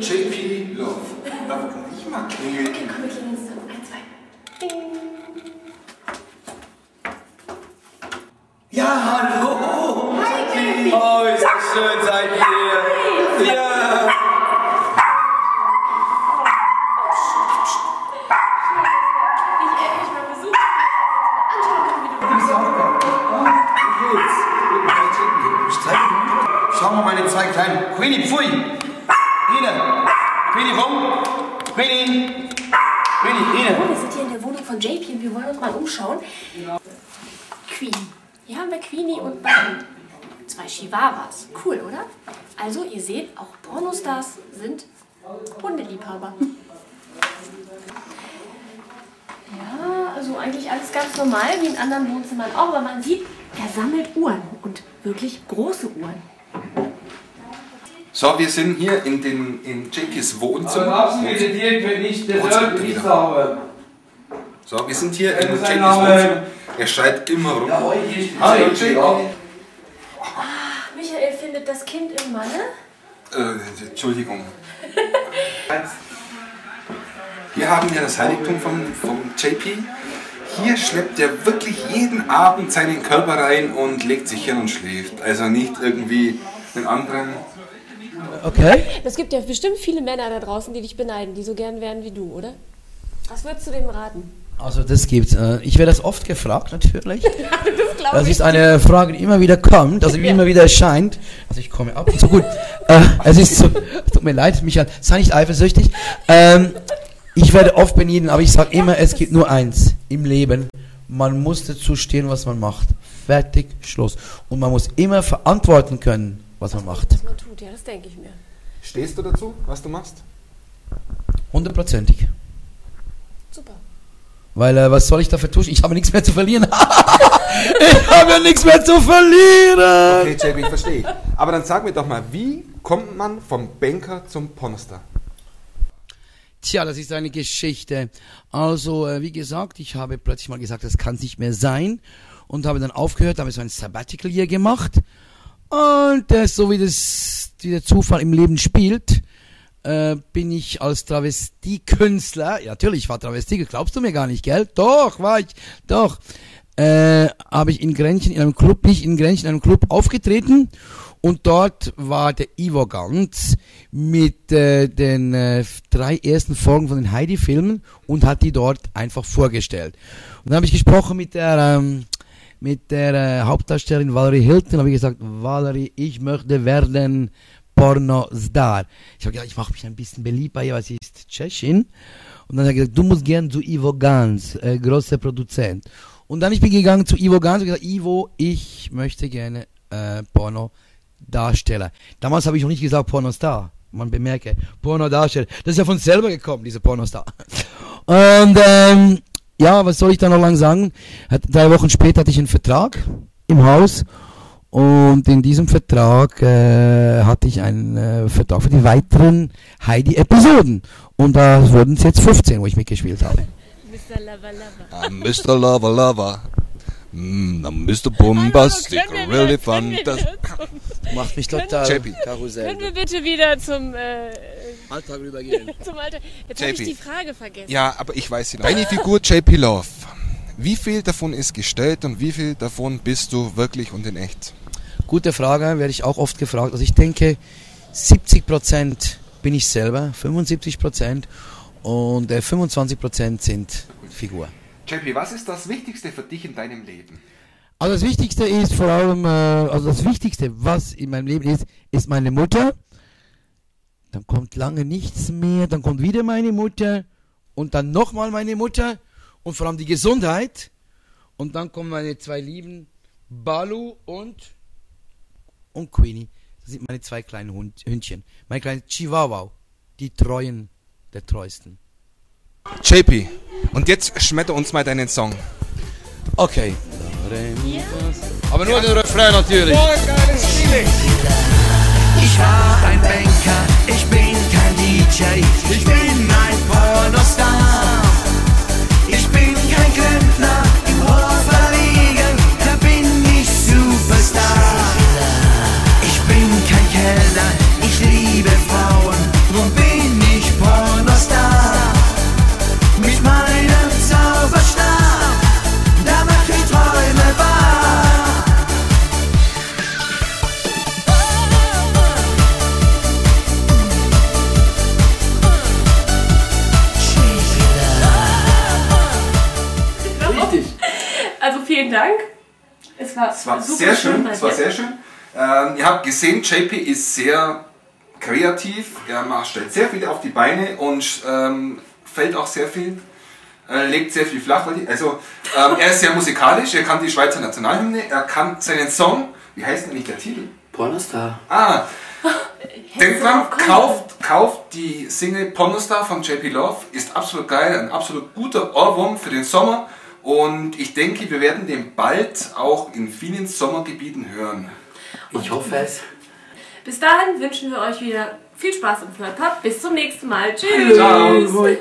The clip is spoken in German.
JP Love. Ich mag Klingel. Okay, komm, wir klingeln zusammen. Eins, zwei. Ding. Ja, hallo! Hi, JP. Oh, ist das schön, seid ihr hier. Ja. Mal meine zwei kleinen. Queenie, pfui! Rine! Queenie, komm! Queenie! Queenie, Rine! Oh, wir sind hier in der Wohnung von JP und wir wollen uns mal umschauen. Queen. Hier haben wir Queenie und Bunny. Zwei Chihuahuas. Cool, oder? Also, ihr seht, auch Pornostars sind Hundeliebhaber. Ja, also eigentlich alles ganz normal, wie in anderen Wohnzimmern auch. Aber man sieht, er sammelt Uhren. Und wirklich große Uhren. So, wir sind hier in, den, in JPs Wohnzimmer. Draußen meditiert wird nicht, der Wohnzimmer nicht sauber. So, wir sind hier in Name. Wohnzimmer. Er schreit immer rum. Ja, heute ist Hallo, JP, JP. ja. Michael findet das Kind im Manne. Äh, Entschuldigung. Hier haben wir das Heiligtum vom, vom JP. Hier schleppt er wirklich jeden Abend seinen Körper rein und legt sich hin und schläft. Also nicht irgendwie einen anderen. Okay. Es gibt ja bestimmt viele Männer da draußen, die dich beneiden, die so gern wären wie du, oder? Was würdest du dem raten? Also das gibt's. äh, Ich werde das oft gefragt natürlich. das Das ist eine Frage, die immer wieder kommt, also immer wieder erscheint. Also ich komme ab und zu gut. Äh, es ist so, tut mir leid, Michael, sei nicht eifersüchtig. Ähm, ich werde oft benieden, aber ich sage immer, es gibt nur eins im Leben. Man muss dazu stehen, was man macht. Fertig, Schluss. Und man muss immer verantworten können, was man macht. Was man tut, ja, das denke ich mir. Stehst du dazu, was du machst? Hundertprozentig. Super. Weil, äh, was soll ich dafür tun? Ich habe nichts mehr zu verlieren. ich habe ja nichts mehr zu verlieren. Okay, JP, ich verstehe. Aber dann sag mir doch mal, wie kommt man vom Banker zum Pornostar? Tja, das ist eine Geschichte. Also, äh, wie gesagt, ich habe plötzlich mal gesagt, das kann nicht mehr sein. Und habe dann aufgehört, habe so ein Sabbatical hier gemacht. Und äh, so wie das wie der Zufall im Leben spielt, äh, bin ich als Travestiekünstler, ja, natürlich, ich war Travestie, glaubst du mir gar nicht, gell? Doch, war ich, doch. Äh, habe ich in Grenchen in einem Club, bin ich in Grenchen in einem Club aufgetreten und dort war der Ivo Ganz mit äh, den äh, drei ersten Folgen von den Heidi-Filmen und hat die dort einfach vorgestellt. Und dann habe ich gesprochen mit der ähm, mit der äh, Hauptdarstellerin Valerie Hilton, habe ich gesagt, Valerie, ich möchte werden Pornostar. Ich habe gesagt, ich mache mich ein bisschen beliebt bei ihr, weil sie ist Tschechin. Und dann hat er gesagt, du musst gern zu Ivo Gans, äh, großer Produzent. Und dann ich bin gegangen zu Ivo Gans und gesagt, Ivo, ich möchte gerne äh, Pornodarsteller. Damals habe ich noch nicht gesagt Pornostar. Man bemerke, Pornodarsteller. Das ist ja von selber gekommen, diese Pornostar. Und ähm, ja, was soll ich da noch lang sagen? Hat, drei Wochen später hatte ich einen Vertrag im Haus und in diesem Vertrag äh, hatte ich einen äh, Vertrag für die weiteren Heidi-Episoden. Und da wurden es jetzt 15, wo ich mitgespielt habe. Mr. Lava Lava. I'm Mr. Lover Lover. Mm, I'm Mr. Bombastic, wir really fantastic. wieder Macht mich Können- total JP. Karussell. Können wir bitte wieder zum, äh, Alltag rübergehen. zum Alter. Jetzt habe ich die Frage vergessen. Ja, aber ich weiß sie noch. Deine Figur JP Love. Wie viel davon ist gestellt und wie viel davon bist du wirklich und in echt? Gute Frage, werde ich auch oft gefragt. Also ich denke, 70% bin ich selber, 75% und äh, 25% sind Figur. JP, was ist das Wichtigste für dich in deinem Leben? Also das Wichtigste ist vor allem, äh, also das Wichtigste, was in meinem Leben ist, ist meine Mutter. Dann kommt lange nichts mehr, dann kommt wieder meine Mutter und dann nochmal meine Mutter und vor allem die Gesundheit. Und dann kommen meine zwei Lieben, Balu und, und Queenie. Das sind meine zwei kleinen Hund, Hündchen. Meine kleinen Chihuahua, die treuen der treuesten. JP, und jetzt schmetter uns mal deinen Song. Okay. Aber nur den Refrain natürlich. Ich war ein Banker, ich bin kein DJ, ich bin ein Pornostar. Vielen Dank. Es war, Es war super sehr schön, bei es war sehr schön. Ähm, ihr habt gesehen, JP ist sehr kreativ. Er macht, stellt sehr viel auf die Beine und ähm, fällt auch sehr viel, äh, legt sehr viel flach. Also ähm, er ist sehr musikalisch, er kann die Schweizer Nationalhymne, er kann seinen Song, wie heißt denn nicht der Titel? Pornostar. Ah, denkt dran, kauft, kauft die Single Pornostar von JP Love, ist absolut geil, ein absolut guter Ohrwurm für den Sommer. Und ich denke, wir werden den bald auch in vielen Sommergebieten hören. Ich hoffe es. Bis dahin wünschen wir euch wieder viel Spaß im Flirtpub. Bis zum nächsten Mal. Tschüss. Ciao.